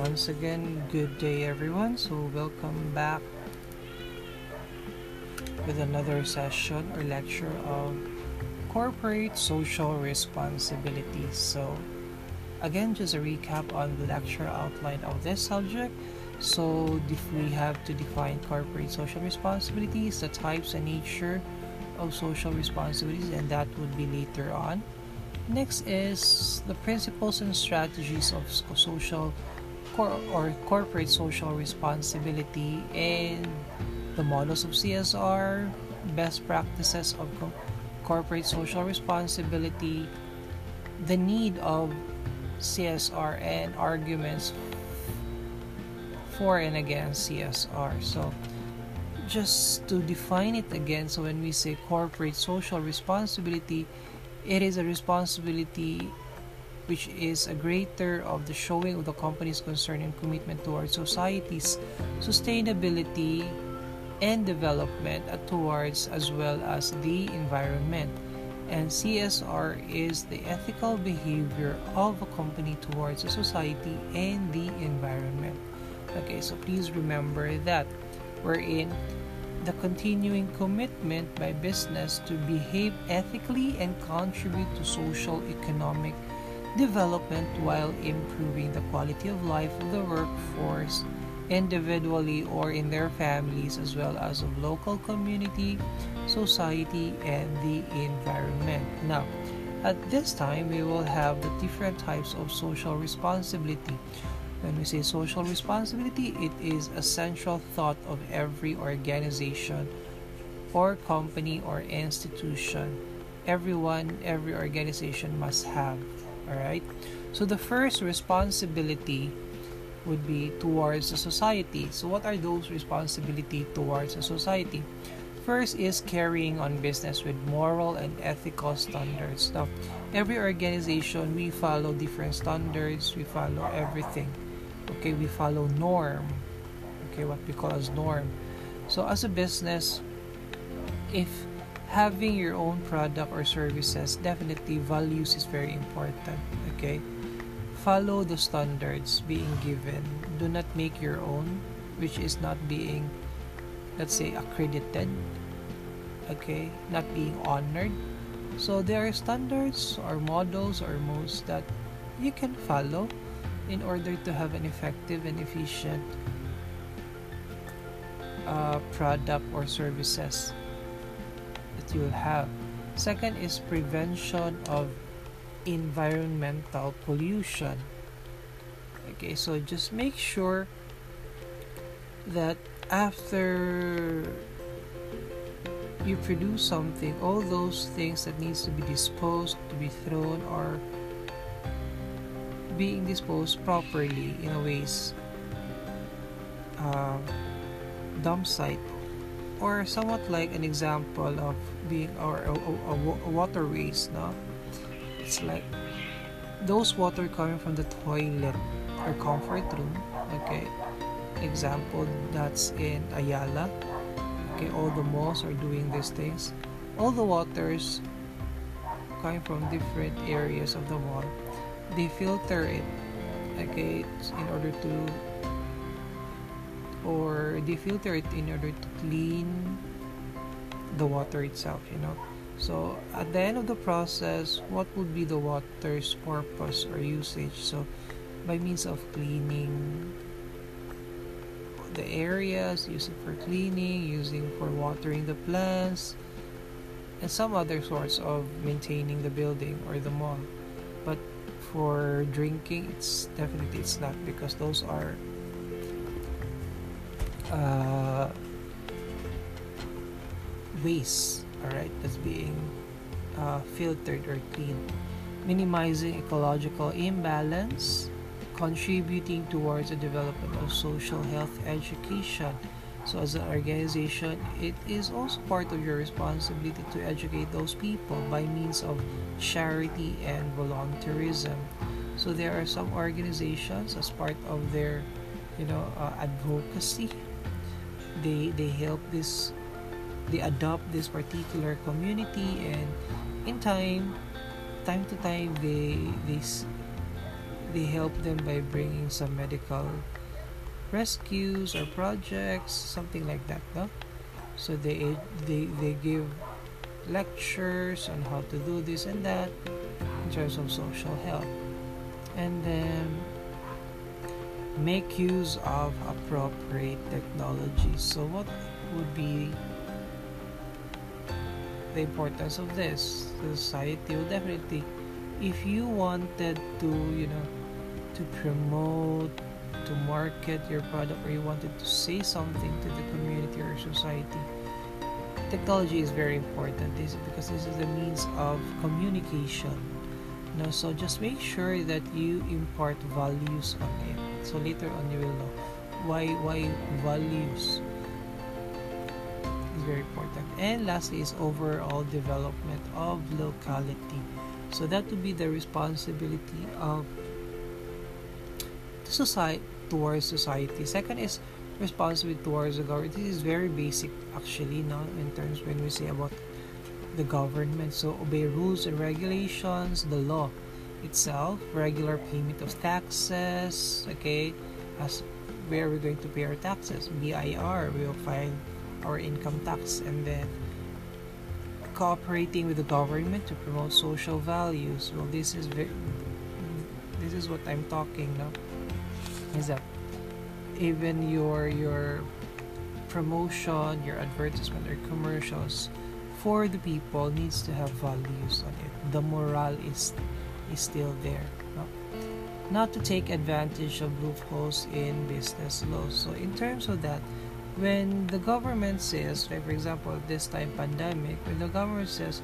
Once again, good day everyone. So, welcome back with another session or lecture of corporate social responsibility So, again, just a recap on the lecture outline of this subject. So, if we have to define corporate social responsibilities, the types and nature of social responsibilities, and that would be later on. Next is the principles and strategies of social cor- or corporate social responsibility and the models of CSR, best practices of co- corporate social responsibility, the need of CSR, and arguments for and against CSR. So, just to define it again, so when we say corporate social responsibility, it is a responsibility which is a greater of the showing of the company's concern and commitment towards society's sustainability and development uh, towards as well as the environment. And CSR is the ethical behavior of a company towards a society and the environment. Okay, so please remember that we're in the continuing commitment by business to behave ethically and contribute to social economic development while improving the quality of life of the workforce individually or in their families as well as of local community, society, and the environment. Now, at this time, we will have the different types of social responsibility. When we say social responsibility, it is a central thought of every organization or company or institution. Everyone, every organization must have all right so the first responsibility would be towards the society. So what are those responsibility towards a society? First is carrying on business with moral and ethical standards. Now every organization we follow different standards. We follow everything. Okay we follow norm. Okay what we call as norm. So as a business if having your own product or services definitely values is very important okay? Follow the standards being given. Do not make your own which is not being let's say accredited okay? Not being honored. So there are standards or models or modes that you can follow in order to have an effective and efficient uh, product or services you'll have. Second is prevention of environmental pollution. Okay, so just make sure that after you produce something, all those things that needs to be disposed, to be thrown, or being disposed properly in a ways uh, dump site or somewhat like an example of being or a, a, a waterways no? It's like those water coming from the toilet or comfort room okay? Example that's in ayala. Okay all the malls are doing these things. All the waters coming from different areas of the mall they filter it okay in order to or they filter it in order to clean the water itself you know? So at the end of the process what would be the water's purpose or usage? So by means of cleaning the areas using for cleaning using for watering the plants and some other sorts of maintaining the building or the mall. But for drinking it's definitely it's not because those are uh, waste all right that's being uh, filtered or cleaned. Minimizing ecological imbalance contributing towards the development of social health education. So as an organization it is also part of your responsibility to educate those people by means of charity and volunteerism. So there are some organizations as part of their you know uh, advocacy they they help this they adopt this particular community and in time time to time they they they help them by bringing some medical rescues or projects something like that no? So they they they give lectures on how to do this and that in terms of social health and then make use of appropriate technology. So what would be the importance of this? Society will definitely if you wanted to you know to promote to market your product or you wanted to say something to the community or society technology is very important. This because this is the means of communication. You know, so just make sure that you impart values on it so later on you will know why why values is very important and lastly is overall development of locality so that would be the responsibility of the society towards society. Second is responsibility towards the government. This is very basic actually now in terms when we say about the government. So obey rules and regulations, the law itself, regular payment of taxes, okay, as where we're going to pay our taxes. BIR, we will find our income tax and then cooperating with the government to promote social values. Well, this is very, this is what I'm talking now. Is that even your your promotion, your advertisement or commercials for the people needs to have values on it. The morale is is still there. No? Not to take advantage of loopholes in business laws. So in terms of that, when the government says, like for example, this time pandemic, when the government says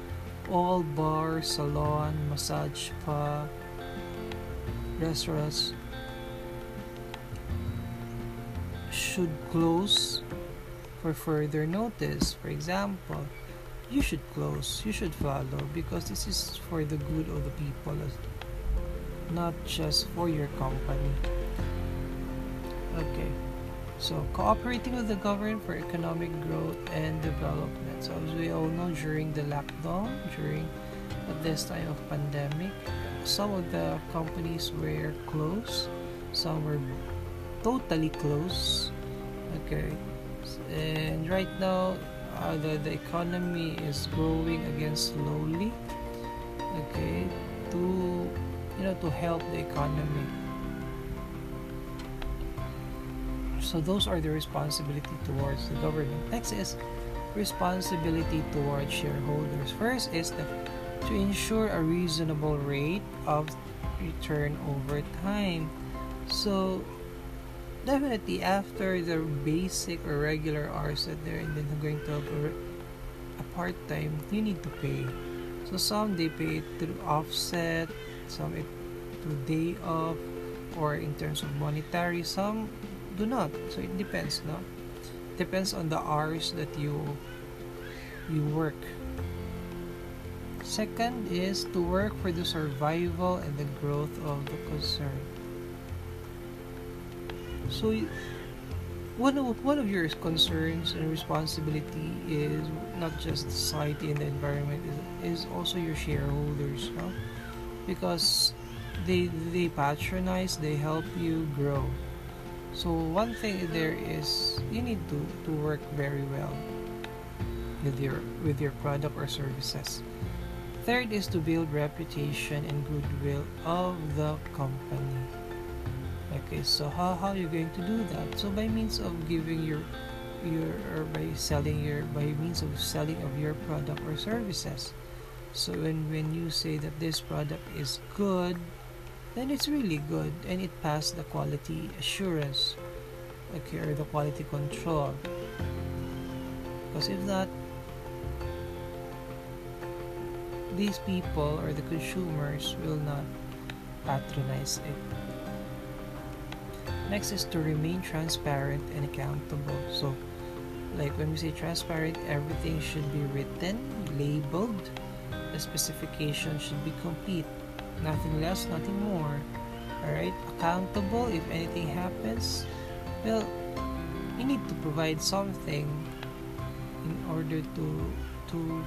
all bars, salon, massage spa, restaurants should close for further notice. For example, you should close, you should follow because this is for the good of the people, not just for your company. Okay. So, cooperating with the government for economic growth and development. So, as we all know, during the lockdown, during this time of pandemic, some of the companies were closed, some were totally closed. Okay, and right now, Uh, the, the economy is growing again slowly. Okay, to you know to help the economy So those are the responsibility towards the government. Next is responsibility towards shareholders. First is the, to ensure a reasonable rate of return over time. So definitely after the basic or regular hours that they're and then going to have a, a part-time, you need to pay. So some they pay it through offset, some it through day off, or in terms of monetary. Some do not so it depends no depends on the hours that you you work second is to work for the survival and the growth of the concern so one of one of your concerns and responsibility is not just society and the environment is, is also your shareholders no? because they they patronize they help you grow so one thing there is you need to, to work very well with your with your product or services. Third is to build reputation and goodwill of the company. Okay, so how, how are you going to do that? So by means of giving your your or by selling your by means of selling of your product or services. So when when you say that this product is good, then it's really good and it passed the quality assurance okay or the quality control because if not these people or the consumers will not patronize it next is to remain transparent and accountable so like when we say transparent everything should be written labeled the specification should be complete nothing less, nothing more. Alright? Accountable if anything happens. Well, you need to provide something in order to to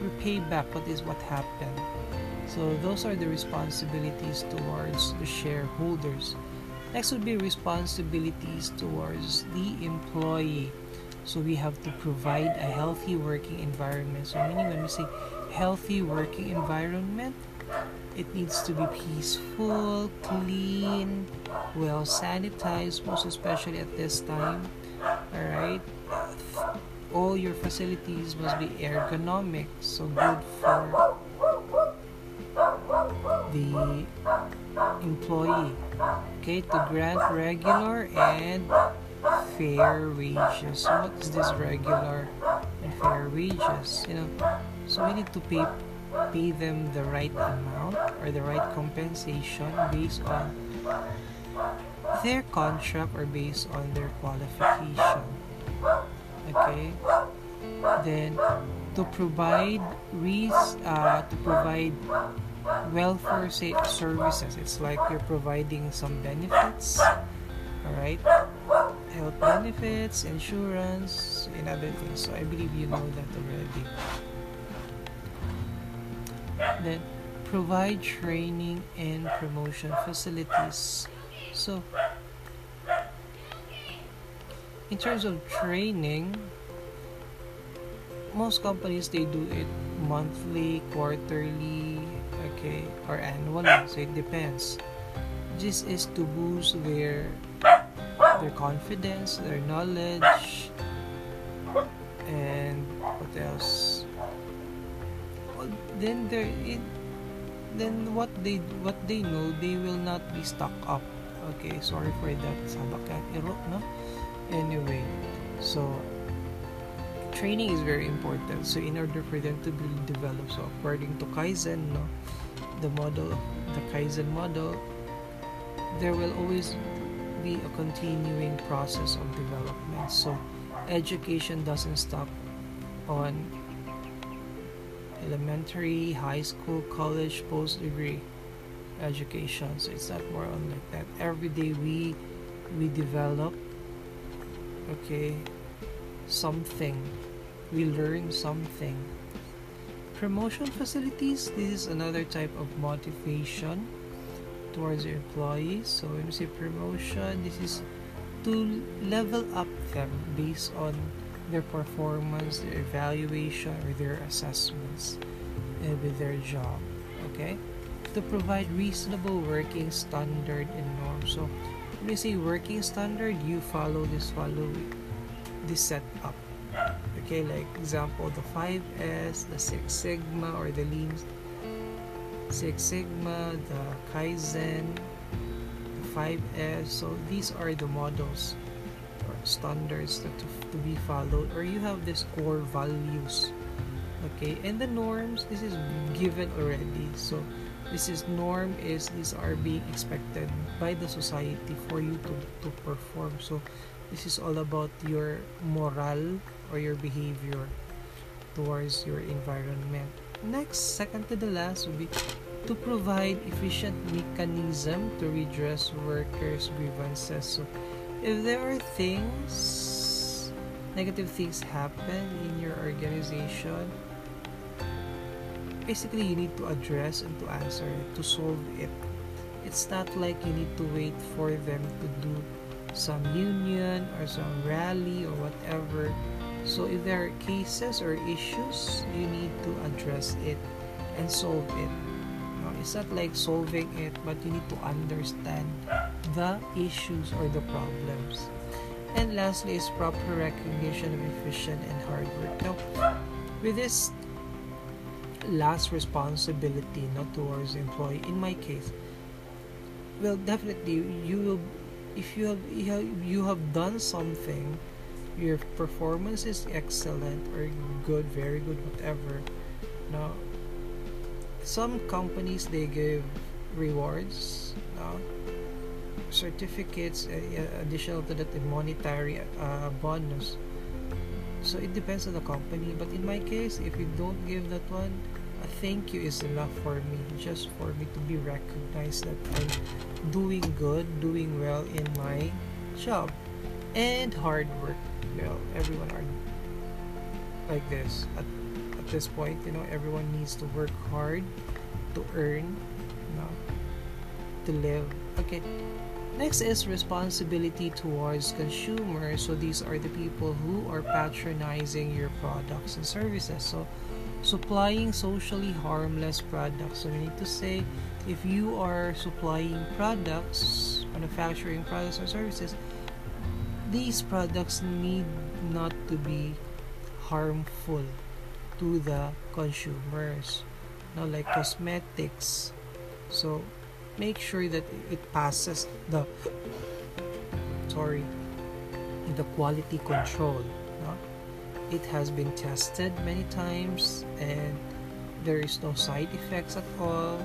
repay back what is what happened. So those are the responsibilities towards the shareholders. Next would be responsibilities towards the employee. So we have to provide a healthy working environment. So meaning when we say healthy working environment, it needs to be peaceful, clean, well sanitized, most especially at this time. Alright? All your facilities must be ergonomic, so good for the employee. Okay, to grant regular and fair wages. So what is this regular and fair wages? You know, so we need to pay pay them the right amount or the right compensation based on their contract or based on their qualification. Okay. Then to provide res- uh, to provide welfare services. It's like you're providing some benefits. All right. Health benefits, insurance, and other things. So I believe you know that already. Then provide training and promotion facilities. So in terms of training, most companies they do it monthly, quarterly, okay, or annually. So it depends. This is to boost their their confidence, their knowledge, and what else? Well, then there it then what they what they know they will not be stuck up okay sorry for that no anyway so training is very important so in order for them to be developed so according to kaizen no the model the kaizen model there will always be a continuing process of development. So education doesn't stop on elementary high school college post degree education. So it's not more on like that. Every day we we develop okay something. We learn something promotion facilities this is another type of motivation towards your employees. So when we say promotion this is to level up them based on their performance their evaluation or their assessments uh, with their job okay? To provide reasonable working standard and norms. So when you say working standard you follow this follow this setup okay like example the 5s the 6 sigma or the lean 6 sigma the kaizen the 5s so these are the models or standards that to, to be followed or you have this core values. Okay and the norms this is given already. So this is norm is these are being expected by the society for you to, to perform. So this is all about your moral or your behavior towards your environment. Next, second to the last would be to provide efficient mechanism to redress workers' grievances. So, if there are things, negative things happen in your organization, basically you need to address and to answer it, to solve it. It's not like you need to wait for them to do some union or some rally or whatever. So if there are cases or issues, you need to address it and solve it. No, it's not like solving it, but you need to understand the issues or the problems. And lastly is proper recognition of efficient and hard work. Now, with this last responsibility, not towards the employee, in my case, well, definitely you will if you have, you have you have done something your performance is excellent or good very good whatever. Now some companies they give rewards now certificates uh, additional to that the monetary uh, bonus. So it depends on the company but in my case if you don't give that one a thank you is enough for me just for me to be recognized that i'm doing good doing well in my job and hard work You know, everyone are like this at, at this point you know everyone needs to work hard to earn you know to live. Okay next is responsibility towards consumers. So these are the people who are patronizing your products and services. So supplying socially harmless products. So we need to say if you are supplying products manufacturing products or services these products need not to be harmful to the consumers. Now like cosmetics. So make sure that it passes the sorry the quality control. No? it has been tested many times and there is no side effects at all.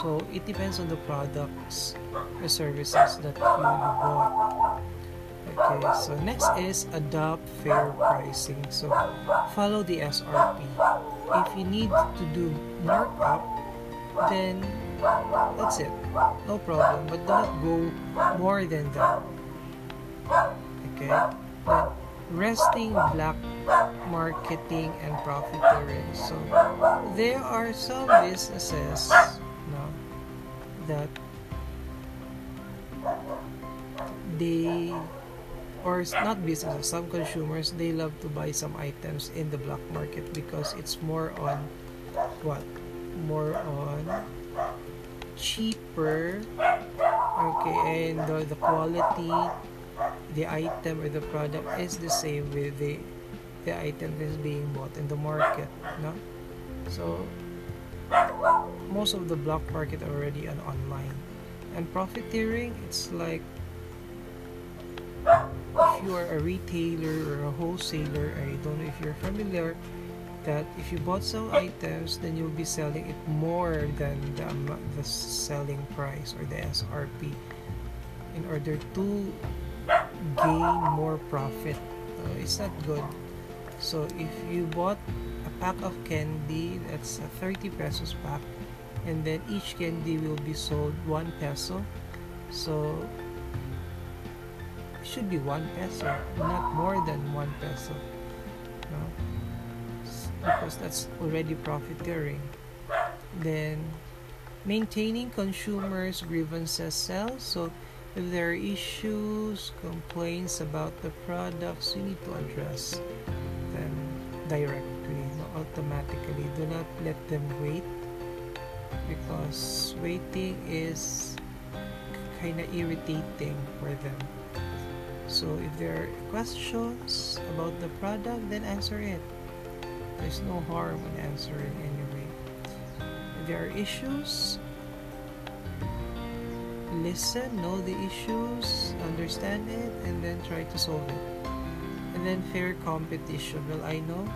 So it depends on the products or services that you bought okay so next is adopt fair pricing. So follow the srp if you need to do markup then that's it. No problem but do not go more than that. Okay then resting black marketing and profiteering. So there are some businesses no, that they or not businesses some consumers they love to buy some items in the black market because it's more on what? More on cheaper. Okay and the, the quality the item or the product is the same with the the item that is being bought in the market no? So most of the black market already on online. And profiteering it's like you are a retailer or a wholesaler I don't know if you're familiar that if you bought some items then you'll be selling it more than the, the selling price or the SRP in order to gain more profit. Uh, it's not good. So if you bought a pack of candy that's a 30 pesos pack and then each candy will be sold 1 peso. So should be 1 peso not more than 1 peso no? because that's already profiteering then maintaining consumers grievances cells so if there are issues, complaints about the products, you need to address them directly, automatically. Do not let them wait because waiting is kind of irritating for them. So if there are questions about the product, then answer it. There's no harm in answering anyway. If there are issues, listen, know the issues, understand it, and then try to solve it. And then fair competition. Well, I know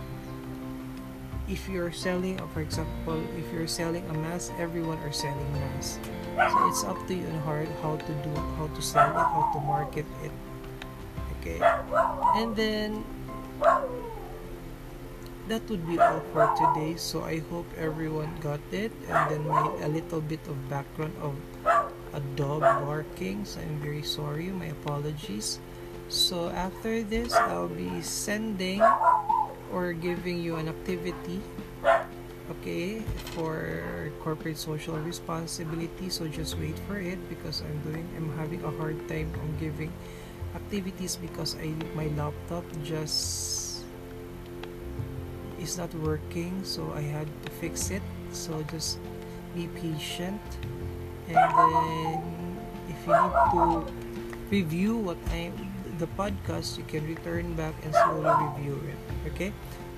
if you're selling, for example, if you're selling a mask, everyone are selling masks. So it's up to you and hard how to do, how to sell it, how to market it. Okay, and then that would be all for today. So I hope everyone got it, and then my a little bit of background of a dog barking. So I'm very sorry. My apologies. So after this I'll be sending or giving you an activity okay for corporate social responsibility. So just wait for it because I'm doing I'm having a hard time on giving activities because I my laptop just is not working so I had to fix it. So just be patient. And then if you need to review what I the podcast you can return back and slowly review it. Okay?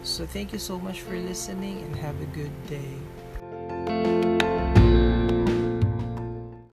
So thank you so much for listening and have a good day